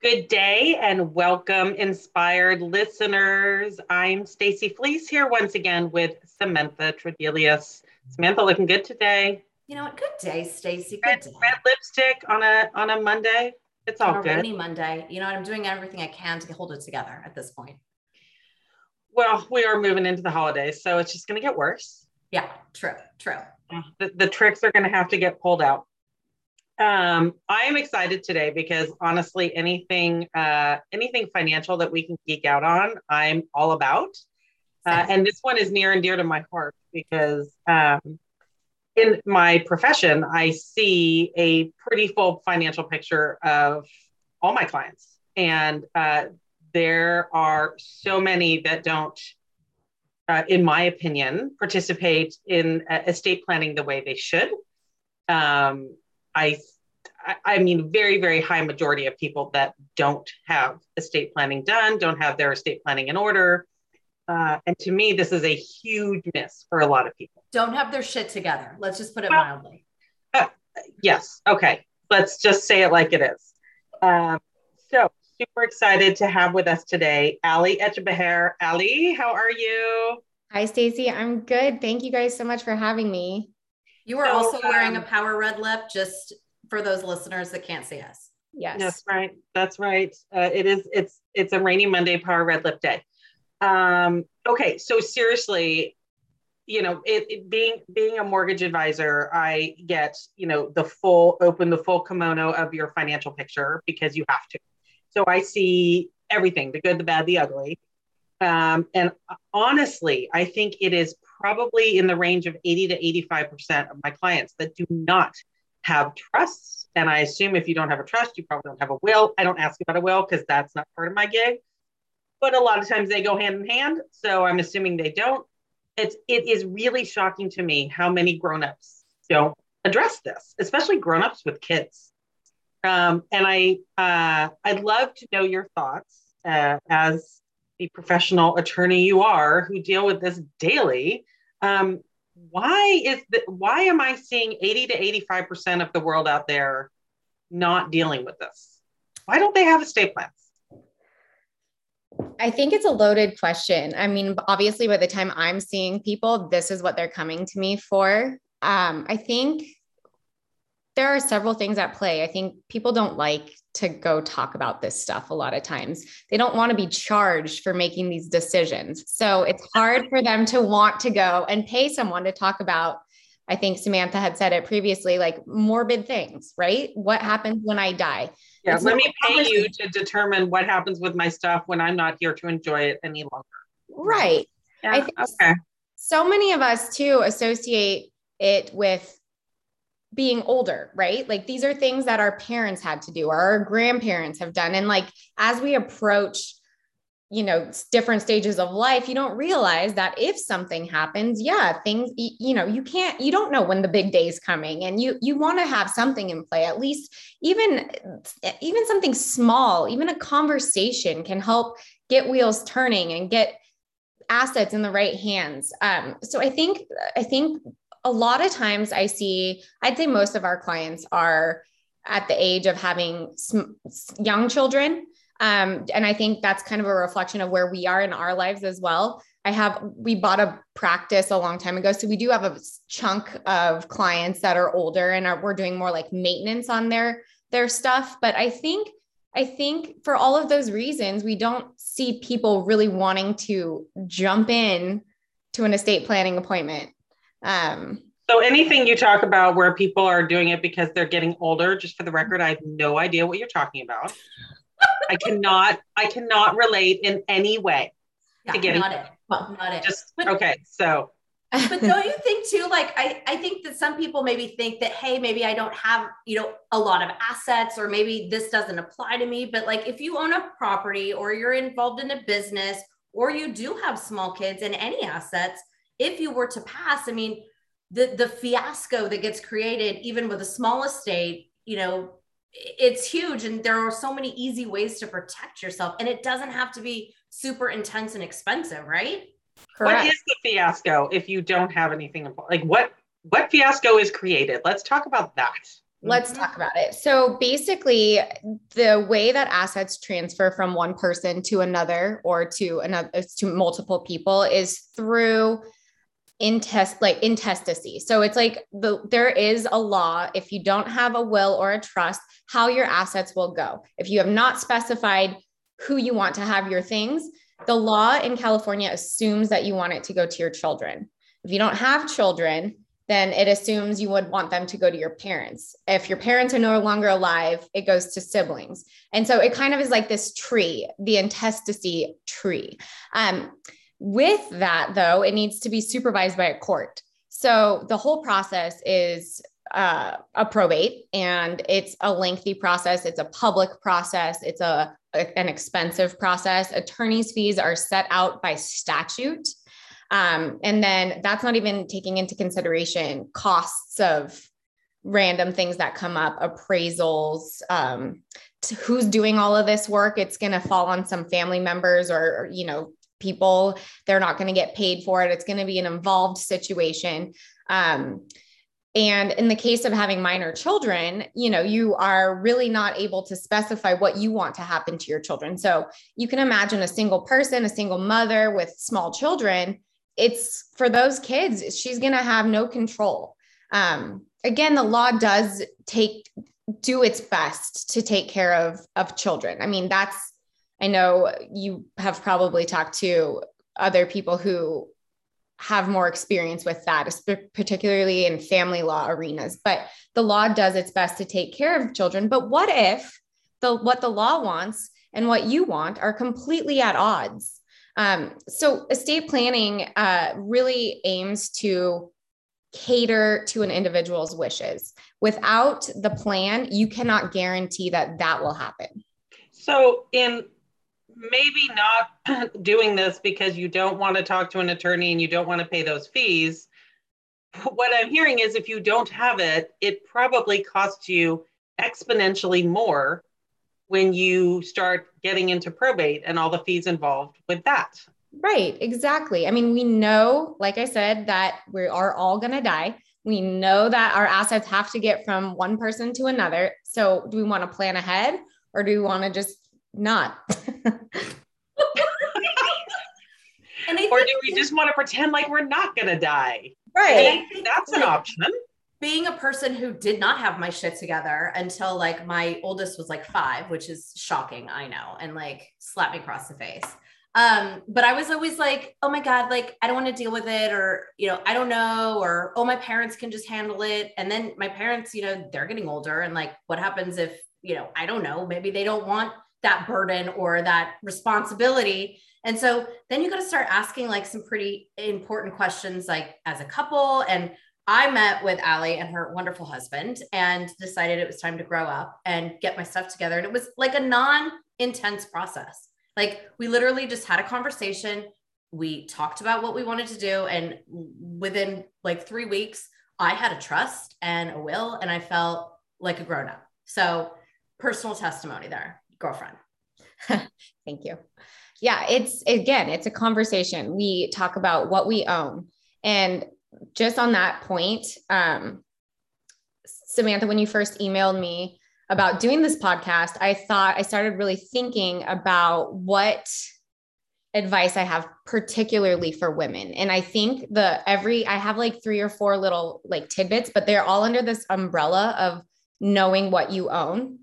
Good day and welcome, inspired listeners. I'm Stacy Fleece here once again with Samantha Tredelius. Samantha, looking good today. You know what? Good day, Stacy. Red, day. red lipstick on a on a Monday. It's all On a good. rainy Monday. You know what? I'm doing everything I can to hold it together at this point. Well, we are moving into the holidays, so it's just going to get worse. Yeah, true, true. Uh, the, the tricks are going to have to get pulled out. Um, I am excited today because honestly, anything uh, anything financial that we can geek out on, I'm all about. Uh, and this one is near and dear to my heart because um, in my profession, I see a pretty full financial picture of all my clients, and uh, there are so many that don't. Uh, in my opinion, participate in uh, estate planning the way they should. Um, I, I- I mean, very, very high majority of people that don't have estate planning done, don't have their estate planning in order. Uh, and to me, this is a huge miss for a lot of people. Don't have their shit together. Let's just put it Well- mildly. Yes. Okay. Let's just say it like it is. Um, so super excited to have with us today, Allie Etchebehere. Allie, how are you? Hi, Stacy. I'm good. Thank you guys so much for having me. You are So, also wearing a um, power red lip, just for those listeners that can't see us. Yes. That's right. That's right. Uh, it is. It's it's a rainy Monday, Power Red Lip Day. Um, okay, so seriously, you know, it, it being being a mortgage advisor, I get you know the full open the full kimono of your financial picture because you have to. So I see everything: the good, the bad, the ugly. Um, and honestly, I think it is probably in the range of 80 to 85 percent of my clients that do not have trusts. And I assume if you don't have a trust, you probably don't have a will. I don't ask about a will because that's not part of my gig. But a lot of times they go hand in hand. So I'm assuming they don't. It's it is really shocking to me how many grown-ups don't address this, especially grown-ups with kids. Um, and I uh, I'd love to know your thoughts uh, as the professional attorney you are who deal with this daily. Um, why is the, why am I seeing 80 to 85 percent of the world out there not dealing with this? Why don't they have estate plans? I think it's a loaded question. I mean, obviously, by the time I'm seeing people, this is what they're coming to me for. Um, I think there are several things at play. I think people don't like to go talk about this stuff a lot of times. They don't want to be charged for making these decisions. So it's hard for them to want to go and pay someone to talk about. I think Samantha had said it previously, like morbid things, right? What happens when I die? Yeah, It's let me pay you to determine what happens with my stuff when I'm not here to enjoy it any longer. Right. Yeah, I think okay. so many of us too associate it with being older, right? Like these are things that our parents had to do or our grandparents have done. And like as we approach, you know, different stages of life, you don't realize that if something happens, yeah, things, you know, you can't, you don't know when the big day is coming and you, you want to have something in play, at least even, even something small, even a conversation can help get wheels turning and get assets in the right hands. Um, so I think I think a lot of times I see, I'd say most of our clients are at the age of having young children. Um, and I think that's kind of a reflection of where we are in our lives as well. I have, we bought a practice a long time ago. So we do have a chunk of clients that are older and are, we're doing more like maintenance on their, their stuff. But I think I think for all of those reasons, we don't see people really wanting to jump in to an estate planning appointment. Um, So anything you talk about where people are doing it because they're getting older, just for the record, I have no idea what you're talking about. I cannot, I cannot relate in any way. Yeah, To get not it. it. Well, not it. Just But- okay. So but don't you think too like I, I think that some people maybe think that hey maybe i don't have you know a lot of assets or maybe this doesn't apply to me but like if you own a property or you're involved in a business or you do have small kids and any assets if you were to pass i mean the the fiasco that gets created even with a small estate you know it's huge and there are so many easy ways to protect yourself and it doesn't have to be super intense and expensive right correct. what is the fiasco if you don't have anything like what what fiasco is created? Let's talk about that. Let's talk about it. So basically, the way that assets transfer from one person to another or to another to multiple people is through intest like intestacy. So it's like the there is a law if you don't have a will or a trust how your assets will go. If you have not specified who you want to have your things, the law in California assumes that you want it to go to your children. If you don't have children, then it assumes you would want them to go to your parents. If your parents are no longer alive, it goes to siblings. And so it kind of is like this tree, the intestacy tree. Um, with that, though, it needs to be supervised by a court. So the whole process is uh, a probate and it's a lengthy process. It's a public process. It's a, a an expensive process. Attorney's fees are set out by statute. Um, and then that's not even taking into consideration costs of random things that come up, appraisals, um, who's doing all of this work. It's going to fall on some family members or, or you know, people. They're not going to get paid for it. It's going to be an involved situation. Um, and in the case of having minor children, you know, you are really not able to specify what you want to happen to your children. So you can imagine a single person, a single mother with small children it's for those kids, she's going to have no control. Um, again, the law does take do its best to take care of of children. I mean, that's I know you have probably talked to other people who have more experience with that, particularly in family law arenas. But the law does its best to take care of children. But what if the what the law wants and what you want are completely at odds? Um, so estate planning uh, really aims to cater to an individual's wishes. Without the plan, you cannot guarantee that that will happen. So, in maybe not doing this because you don't want to talk to an attorney and you don't want to pay those fees, what I'm hearing is if you don't have it, it probably costs you exponentially more when you start getting into probate and all the fees involved with that. Right, exactly. I mean, we know, like I said, that we are all going to die. We know that our assets have to get from one person to another. So, do we want to plan ahead or do we want to just not? or do we just want to pretend like we're not going to die? Right. that's an option being a person who did not have my shit together until like my oldest was like five, which is shocking, I know, and like slapped me across the face. Um, but I was always like, oh my God, like I don't want to deal with it, or you know, I don't know, or oh, my parents can just handle it. And then my parents, you know, they're getting older, and like, what happens if, you know, I don't know, maybe they don't want that burden or that responsibility. And so then you got to start asking like some pretty important questions, like as a couple, and I met with Allie and her wonderful husband and decided it was time to grow up and get my stuff together. And it was like a non intense process. Like we literally just had a conversation. We talked about what we wanted to do. And within like three weeks, I had a trust and a will, and I felt like a grown up. So, personal testimony there, girlfriend. Thank you. Yeah, it's again, it's a conversation. We talk about what we own. And just on that point, um, Samantha, when you first emailed me about doing this podcast, I thought I started really thinking about what advice I have particularly for women. And I think the every I have like three or four little like tidbits, but they're all under this umbrella of knowing what you own.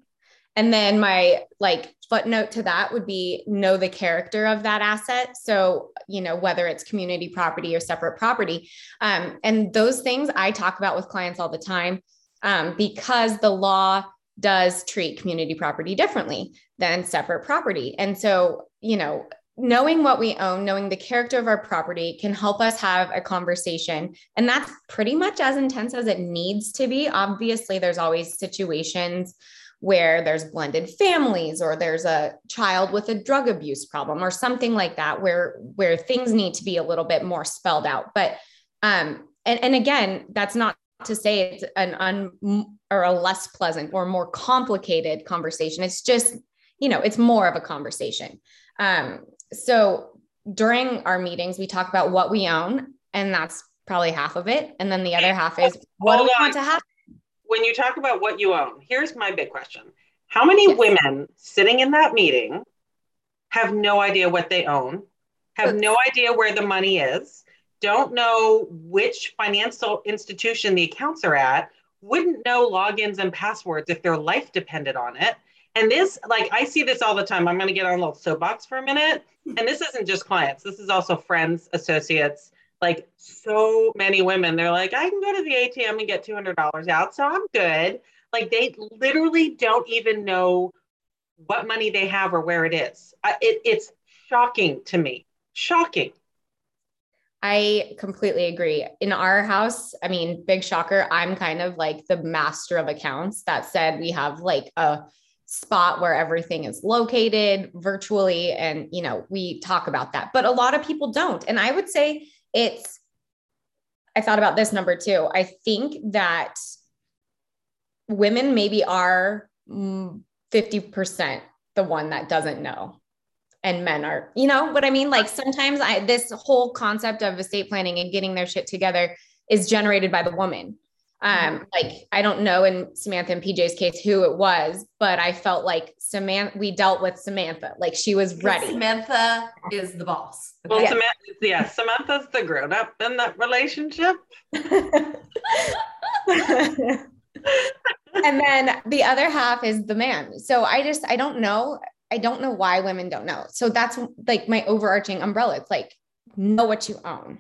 And then my like footnote to that would be know the character of that asset. So, you know, whether it's community property or separate property. Um, and those things I talk about with clients all the time um, because the law does treat community property differently than separate property. And so, you know, knowing what we own, knowing the character of our property can help us have a conversation. And that's pretty much as intense as it needs to be. Obviously, there's always situations where there's blended families or there's a child with a drug abuse problem or something like that where where things need to be a little bit more spelled out. But um and and again that's not to say it's an un or a less pleasant or more complicated conversation. It's just you know it's more of a conversation. Um so during our meetings we talk about what we own and that's probably half of it. And then the other half is what do we want to happen when you talk about what you own, here's my big question. How many Yes. women sitting in that meeting have no idea what they own, have no idea where the money is, don't know which financial institution the accounts are at, wouldn't know logins and passwords if their life depended on it? And this, like, I see this all the time. I'm going to get on a little soapbox for a minute. And this isn't just clients, this is also friends, associates, like so many women. They're like, I can go to the ATM and get $200 out, so I'm good. Like, they literally don't even know what money they have or where it is. It, it's shocking to me. Shocking. I completely agree. In our house, I mean, big shocker, I'm kind of like the master of accounts. That said, we have like a spot where everything is located virtually and you know, we talk about that. But a lot of people don't. And I would say it's I thought about this number too. I think that women maybe are mm, 50% the one that doesn't know. And men are you know what i mean? Like sometimes i this whole concept of estate planning and getting their shit together is generated by the woman um like i don't know in samantha and pj's case who it was but i felt like samantha we dealt with samantha like she was ready Samantha is the boss. Well, Yeah. Samantha, yeah, Samantha's the grown up in that relationship. and then the other half is the man. So I just, I don't know. I don't know why women don't know. So that's like my overarching umbrella. It's like, know what you own.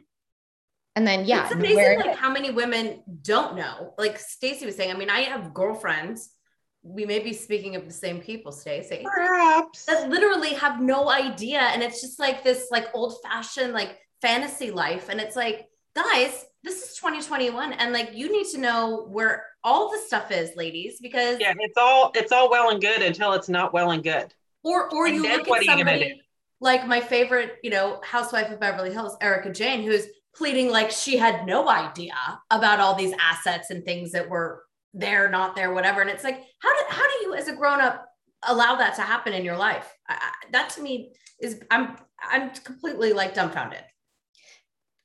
And then, yeah, it's amazing where- like how many women don't know. Like Stacy was saying, I mean, I have girlfriends. We may be speaking of the same people, Stacy. Perhaps. that literally have no idea and it's just like this like old fashioned like fantasy life and it's like guys this is 2021 and like you need to know where all the stuff is ladies because Yeah, it's all it's all well and good until it's not well and good. or or And you look what at are you gonna somebody like my favorite you know housewife of beverly hills erika jayne who's pleading like she had no idea about all these assets and things that were there not there whatever. And it's like how do, how do you as a grown-up allow that to happen in your life? I- that to me is i'm i'm completely like dumbfounded.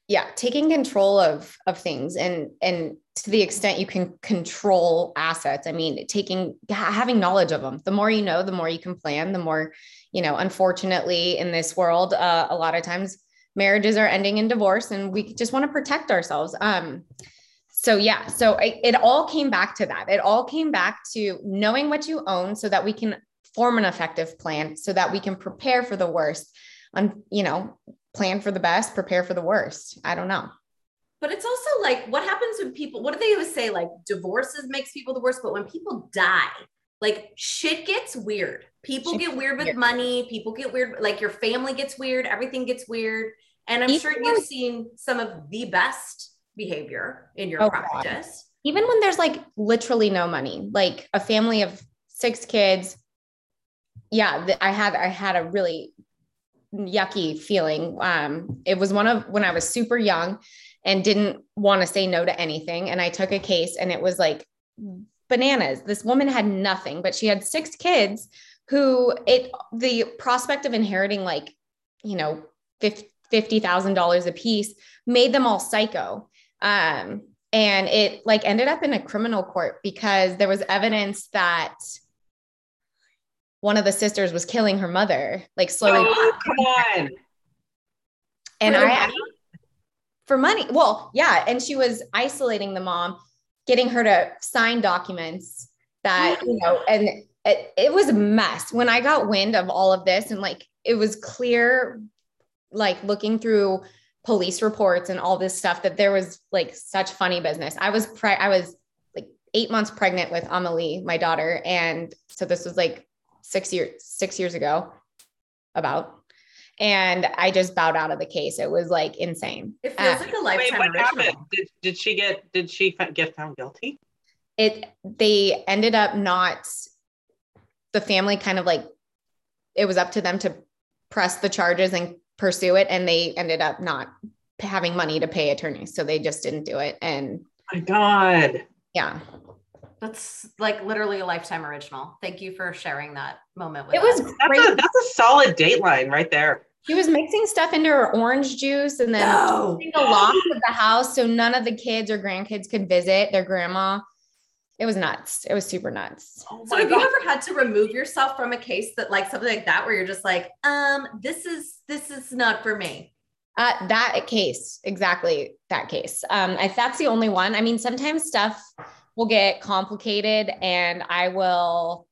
Yeah taking control of of things and and to the extent you can control assets. I mean taking having knowledge of them. The more you know the more you can plan the more you know unfortunately in this world uh, a lot of times marriages are ending in divorce and we just want to protect ourselves um so yeah so I, it all came back to that. It all came back to knowing what you own so that we can form an effective plan so that we can prepare for the worst. On you know plan for the best, prepare for the worst. I don't know. but it's also like what happens when people what do they always say? Like divorces makes people the worst but when people die like shit gets weird. People Shit get weird with weird. money. People get weird like your family gets weird. Everything gets weird and i'm Even sure you've seen some of the best behavior in your Oh, God. practice Even when there's like literally no money, like a family of six kids. Yeah, I had I had a really yucky feeling. Um, it was one of when I was super young and didn't want to say no to anything. And I took a case and it was like bananas. This woman had nothing, but she had six kids who it the prospect of inheriting like, you know, fifty thousand dollars a piece made them all psycho. Um, and it like ended up in a criminal court because there was evidence that one of the sisters was killing her mother, like slowly. Oh, come on. and For I money? for money. Well, yeah, and she was isolating the mom, getting her to sign documents that you know, and it, it was a mess. When I got wind of all of this, and like it was clear, like looking through police reports and all this stuff, that there was like such funny business. I was pre- I was like eight months pregnant with Amelie, my daughter, and so this was like six years six years ago, about. And I just bowed out of the case. It was like insane. it feels Uh, like a Wait, lifetime what original happened? Did, did she get did she fi- get found guilty? it they ended up not the family kind of like it was up to them to press the charges and pursue it and they ended up not having money to pay attorneys so they just didn't do it and My God. yeah that's like literally a lifetime original thank you for sharing that moment with it was us. That's a that's a solid dateline right there. she was mixing stuff into her orange juice and then No. putting a lock of the house so none of the kids or grandkids could visit their grandma it was nuts. It was super nuts. Oh so have God. you ever had to remove yourself from a case that like something like that where you're just like, um, this is this is not for me? Uh, that case, exactly that case. Um, if that's the only one, I mean, sometimes stuff will get complicated and I will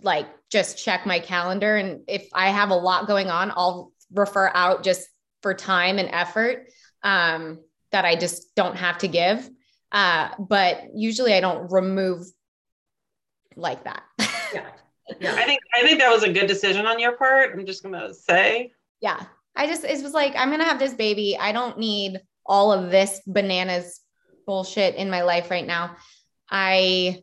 like just check my calendar. And if I have a lot going on, I'll refer out just for time and effort um, that I just don't have to give. Uh, but usually I don't remove like that. yeah. Yeah. I think I think that was a good decision on your part. I'm just gonna say. Yeah. I just it was like, I'm gonna have this baby. I don't need all of this bananas bullshit in my life right now. I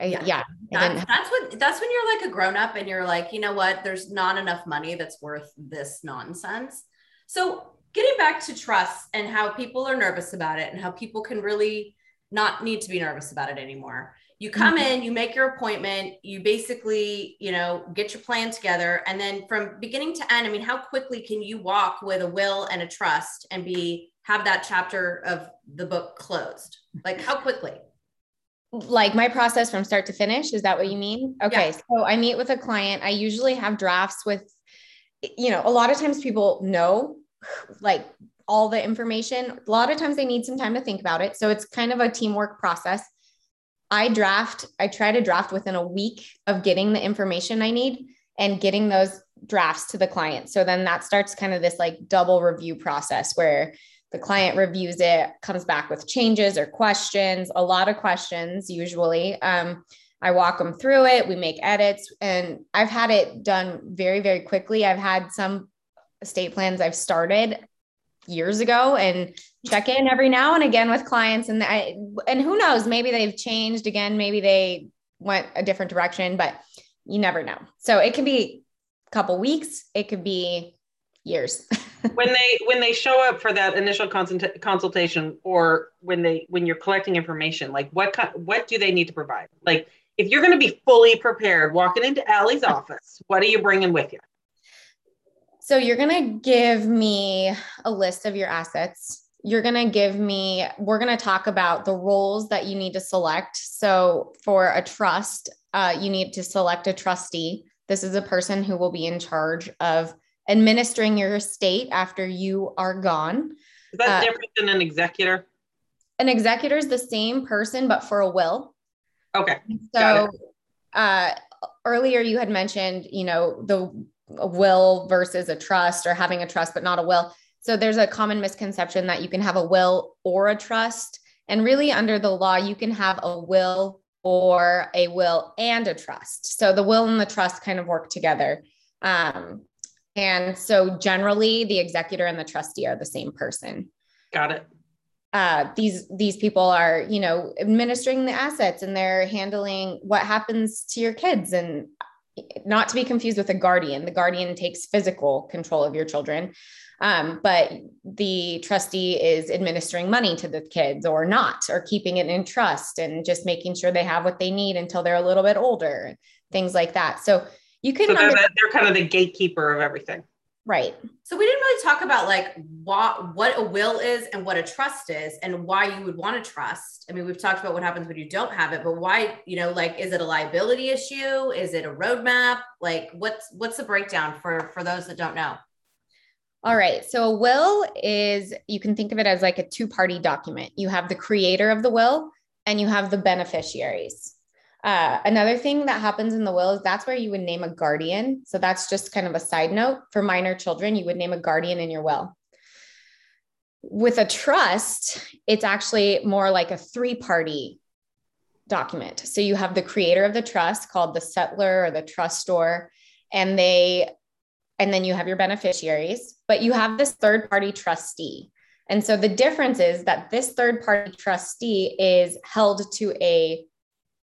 I, yeah, yeah that's, that's what that's when you're like a grown up and you're like, you know what, there's not enough money that's worth this nonsense. So getting back to trust and how people are nervous about it and how people can really not need to be nervous about it anymore. You come mm-hmm. in, you make your appointment, you basically, you know, get your plan together. And then from beginning to end, I mean, how quickly can you walk with a will and a trust and be have that chapter of the book closed? Like how quickly? Like my process from start to finish. Is that what you mean? Okay. Yeah. So I meet with a client. I usually have drafts with, you know, a lot of times people know like all the information. A lot of times they need some time to think about it. So it's kind of a teamwork process. I draft, I try to draft within a week of getting the information I need and getting those drafts to the client. So then that starts kind of this like double review process where the client reviews it, comes back with changes or questions, a lot of questions usually. Um, I walk them through it, we make edits, and I've had it done very, very quickly. I've had some estate plans I've started years ago and check in every now and again with clients. And I and who knows maybe they've changed again maybe they went a different direction but you never know. So it can be a couple weeks it could be years. When they when they show up for that initial consult- consultation or when they when you're collecting information like what what do they need to provide? Like if you're going to be fully prepared walking into Allie's office what are you bringing with you so you're going to give me a list of your assets. You're going to give me, we're going to talk about the roles that you need to select. So for a trust, uh, you need to select a trustee. This is a person who will be in charge of administering your estate after you are gone. Is that uh, different than an executor? An executor is the same person, but for a will. Okay. So uh, earlier you had mentioned, you know, the a will versus a trust or having a trust but not a will. So there's a common misconception that you can have a will or a trust. And really, under the law, you can have a will or a will and a trust. So the will and the trust kind of work together. Um, and so generally, the executor and the trustee are the same person. Got it. Uh, these these people are you know administering the assets and they're handling what happens to your kids and not to be confused with a guardian. The guardian takes physical control of your children, um, but the trustee is administering money to the kids or not, or keeping it in trust and just making sure they have what they need until they're a little bit older, things like that. So you can. So they're, they're kind of the gatekeeper of everything. Right. So we didn't really talk about like what what a will is and what a trust is and why you would want to trust. I mean, we've talked about what happens when you don't have it, but why, you know, like is it a liability issue? Is it a roadmap? Like what's what's the breakdown for for those that don't know? All right. So a will is you can think of it as like a two-party document. You have the creator of the will and you have the beneficiaries. Uh, another thing that happens in the will is that's where you would name a guardian. So that's just kind of a side note for minor children. You would name a guardian in your will. With a trust, it's actually more like a three party document. So you have the creator of the trust called the settlor or the trustor, and they, and then you have your beneficiaries, but you have this third party trustee. And so the difference is that this third party trustee is held to a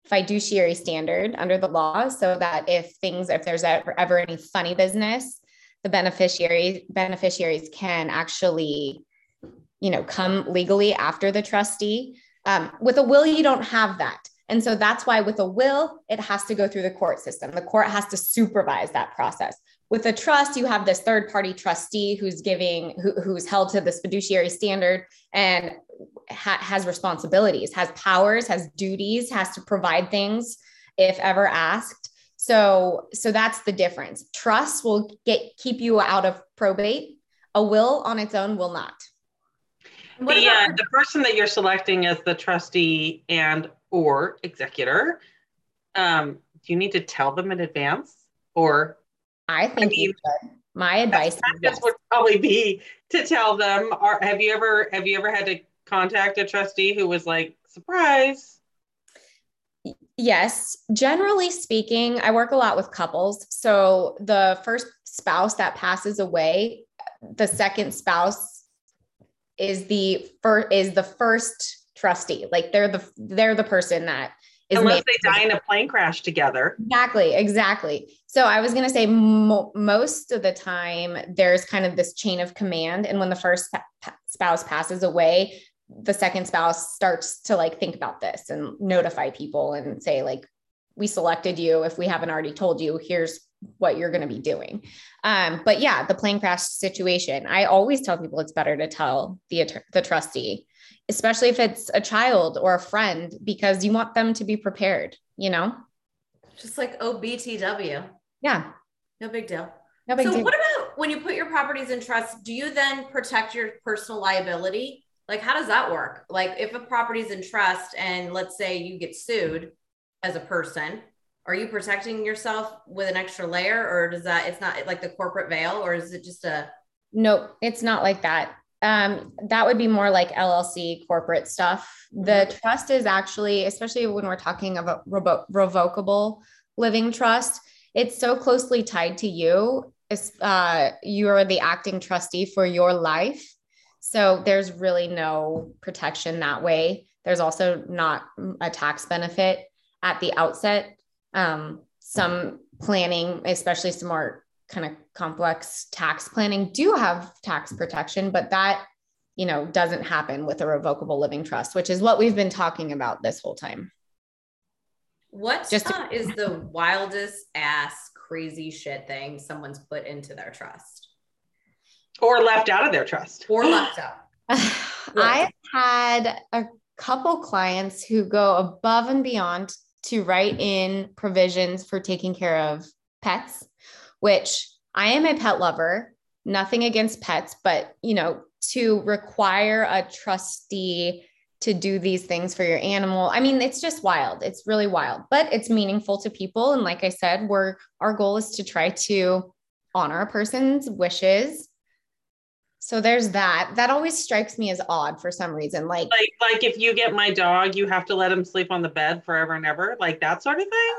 fiduciary standard under the law so that if things if there's ever, any funny business the beneficiaries beneficiaries can actually you know come legally after the trustee. Um, with a will you don't have that. And so that's why with a will it has to go through the court system. The court has to supervise that process. With a trust you have this third party trustee who's giving who, who's held to this fiduciary standard and ha- has responsibilities, has powers, has duties, has to provide things if ever asked. So so that's the difference. Trust will get keep you out of probate. A will on its own will not. What the, uh, the person that you're selecting as the trustee and or executor, um, do you need to tell them in advance or? I think I mean, my advice yes. would probably be to tell them. Or have you ever have you ever had to contact a trustee who was like surprise? Yes, generally speaking, I work a lot with couples. So the first spouse that passes away, the second spouse is the first is the first trustee. Like they're the they're the person that is unless they die in a plane crash together. Exactly, exactly. So I was going to say mo- most of the time there's kind of this chain of command, and when the first pa- spouse passes away, the second spouse starts to like think about this and notify people and say like we selected you if we haven't already told you here's what you're going to be doing. Um, but yeah, the plane crash situation. I always tell people it's better to tell the the trustee, especially if it's a child or a friend, because you want them to be prepared. You know, just like OBTW. Yeah, no big deal. No big so, deal. what about when you put your properties in trust? Do you then protect your personal liability? Like, how does that work? Like, if a property is in trust and let's say you get sued as a person, are you protecting yourself with an extra layer or does that it's not like the corporate veil or is it just a nope it's not like that um, that would be more like llc corporate stuff the mm-hmm. trust is actually especially when we're talking about revo- revocable living trust it's so closely tied to you uh, you're the acting trustee for your life so there's really no protection that way there's also not a tax benefit at the outset um, some planning, especially some more kind of complex tax planning, do have tax protection, but that you know doesn't happen with a revocable living trust, which is what we've been talking about this whole time. What Just to- is the wildest ass crazy shit thing someone's put into their trust? Or left out of their trust. Or left out. I've had a couple clients who go above and beyond to write in provisions for taking care of pets, which I am a pet lover, nothing against pets, but you know, to require a trustee to do these things for your animal. I mean, it's just wild. It's really wild, but it's meaningful to people and like I said, we're our goal is to try to honor a person's wishes so there's that. That always strikes me as odd for some reason. Like, like, like if you get my dog, you have to let him sleep on the bed forever and ever, like that sort of thing.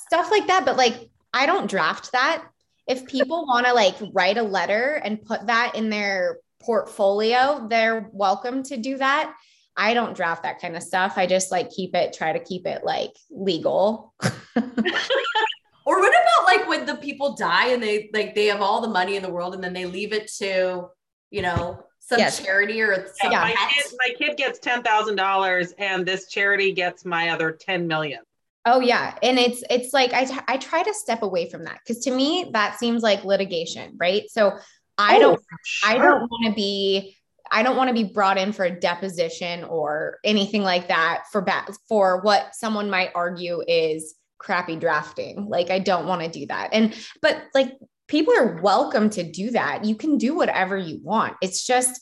Stuff like that. But like, I don't draft that. If people want to like write a letter and put that in their portfolio, they're welcome to do that. I don't draft that kind of stuff. I just like keep it, try to keep it like legal. or what about like when the people die and they like they have all the money in the world and then they leave it to you know, some yes. charity or some yeah, my, kid, my kid gets ten thousand dollars, and this charity gets my other ten million. Oh yeah, and it's it's like I, t- I try to step away from that because to me that seems like litigation, right? So I oh, don't sure. I don't want to be I don't want to be brought in for a deposition or anything like that for ba- for what someone might argue is crappy drafting. Like I don't want to do that. And but like people are welcome to do that. You can do whatever you want. It's just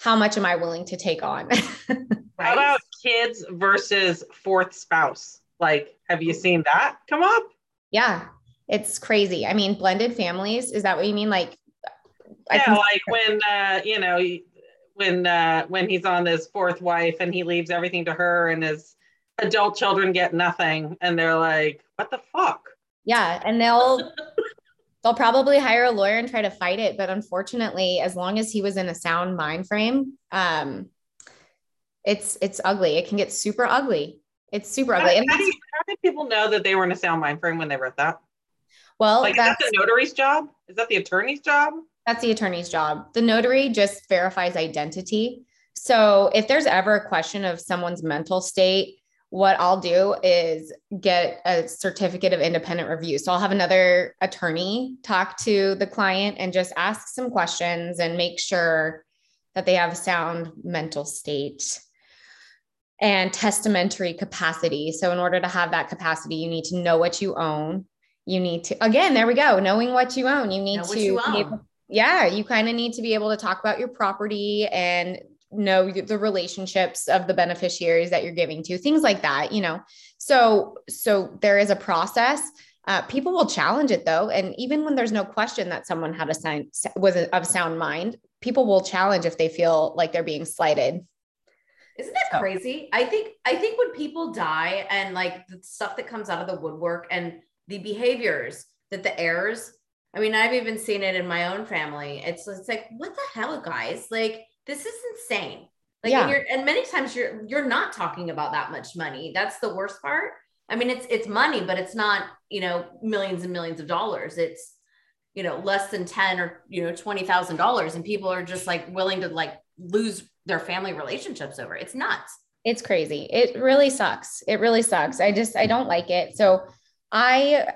how much am I willing to take on? right? How about kids versus fourth spouse? Like, have you seen that come up? Yeah, it's crazy. I mean, blended families, is that what you mean? Like, yeah, like when, uh, you know, when, uh, when he's on his fourth wife and he leaves everything to her and his adult children get nothing and they're like, what the fuck? Yeah. And they'll, they'll probably hire a lawyer and try to fight it. But unfortunately, as long as he was in a sound mind frame, um, it's it's ugly. It can get super ugly. It's super ugly. How, how, do how did people know that they were in a sound mind frame when they wrote that? Well, like, that's is that the notary's job? Is that the attorney's job? That's the attorney's job. The notary just verifies identity. So if there's ever a question of someone's mental state, what I'll do is get a certificate of independent review. So I'll have another attorney talk to the client and just ask some questions and make sure that they have a sound mental state. and testamentary capacity. So, in order to have that capacity, you need to know what you own. You need to, again, there we go, knowing what you own. You need Know to, you able- yeah, you kind of need to be able to talk about your property and know the relationships of the beneficiaries that you're giving to, things like that, you know. So, so there is a process. Uh, people will challenge it though, and even when there's no question that someone had a sign was of sound mind, people will challenge if they feel like they're being slighted. Isn't that So- crazy? I think I think when people die and like the stuff that comes out of the woodwork and the behaviors that the heirs, I mean, I've even seen it in my own family. It's it's like, what the hell, guys? Like, this is insane. Like, Yeah. and you're and many times you're you're not talking about that much money. That's the worst part. I mean, it's it's money, but it's not, you know, millions and millions of dollars. It's you know, less than 10 or you know, twenty thousand dollars. And people are just like willing to like lose their family relationships over. It's nuts. It's crazy. It really sucks. It really sucks. I just I don't like it. So I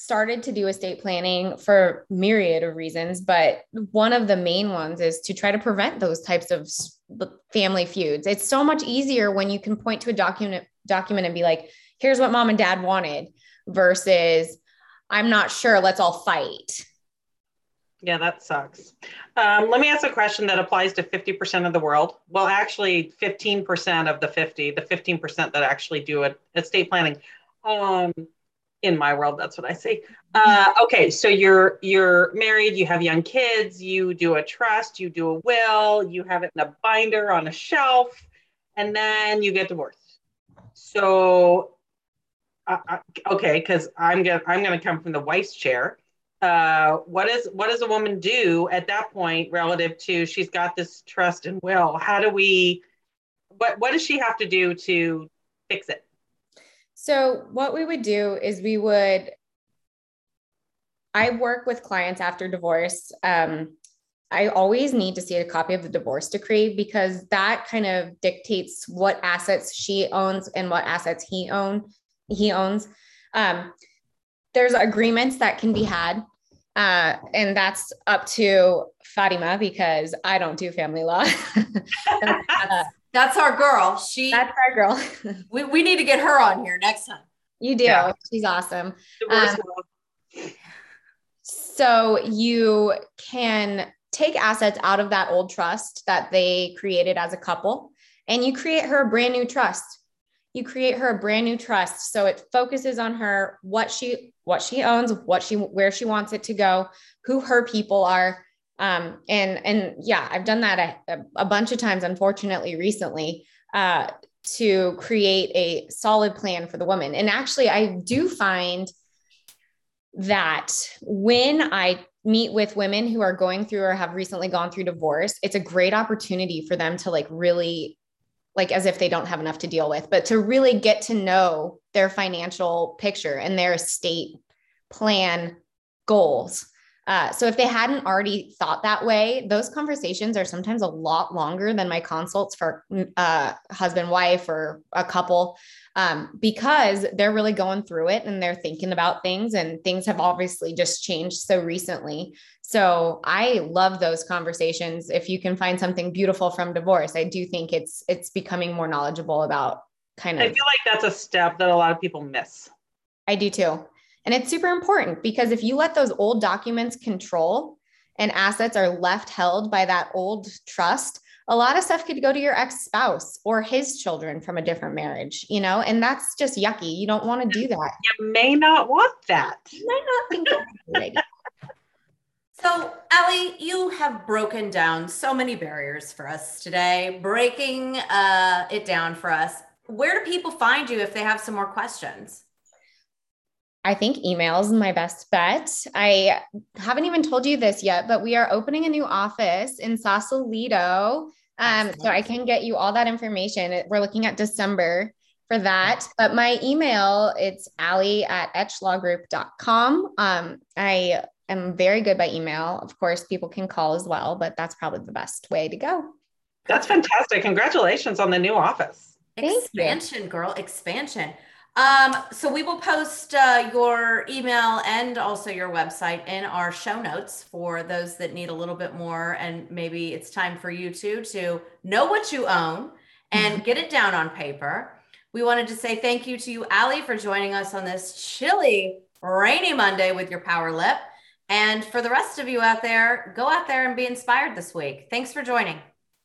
started to do estate planning for myriad of reasons, but one of the main ones is to try to prevent those types of family feuds. It's so much easier when you can point to a document document and be like, here's what mom and dad wanted versus I'm not sure, let's all fight. Yeah, that sucks. Um, let me ask a question that applies to 50% of the world. Well, actually, 15% of the 50, the 15% that actually do it, estate planning. Um, in my world, that's what I say. Uh, okay, so you're you're married, you have young kids, you do a trust, you do a will, you have it in a binder on a shelf, and then you get divorced. So, uh, uh, okay, because I'm gonna I'm gonna come from the wife's chair uh, what is what does a woman do at that point relative to she's got this trust and will? How do we? What what does she have to do to fix it? So, what we would do is we would, I work with clients after divorce. Um, I always need to see a copy of the divorce decree because that kind of dictates what assets she owns and what assets he own he owns. Um, there's agreements that can be had, uh, and that's up to Fatima because I don't do family law. That's, that's our girl. She that's our girl. we, we need to get her on here next time. you do. Yeah. She's awesome. Um. So you can take assets out of that old trust that they created as a couple and you create her a brand new trust. You create her a brand new trust so it focuses on her what she what she owns, what she where she wants it to go, who her people are. Um, and and yeah, I've done that a, a bunch of times unfortunately recently uh, to create a solid plan for the woman. And actually I do find that when I meet with women who are going through or have recently gone through divorce, it's a great opportunity for them to like really, like as if they don't have enough to deal with, but to really get to know their financial picture and their estate plan goals. Uh, so if they hadn't already thought that way, those conversations are sometimes a lot longer than my consults for uh, husband, wife, or a couple um, because they're really going through it and they're thinking about things and things have obviously just changed so recently. So I love those conversations. If you can find something beautiful from divorce, I do think it's it's becoming more knowledgeable about kind of. I feel like that's a step that a lot of people miss. I do too. And it's super important because if you let those old documents control and assets are left held by that old trust, a lot of stuff could go to your ex spouse or his children from a different marriage, you know, and that's just yucky. You don't want to do that. You may not want that. You might not think that's a good idea. So, Allie, you have broken down so many barriers for us today, breaking uh, it down for us. Where do people find you if they have some more questions? I think email is my best bet. I haven't even told you this yet, but we are opening a new office in Sausalito. Um, so I can get you all that information. We're looking at December for that. But my email, it's Allie at etchlawgroup.com. Um, I am very good by email. Of course, people can call as well, but that's probably the best way to go. That's fantastic. Congratulations on the new office. Thank you. expansion, girl, expansion. Um, so we will post uh, your email and also your website in our show notes for those that need a little bit more, and maybe it's time for you too to know what you own and get it down on paper. We wanted to say thank you to you, Allie, for joining us on this chilly, rainy Monday with your power lip. And for the rest of you out there, go out there and be inspired this week. Thanks for joining.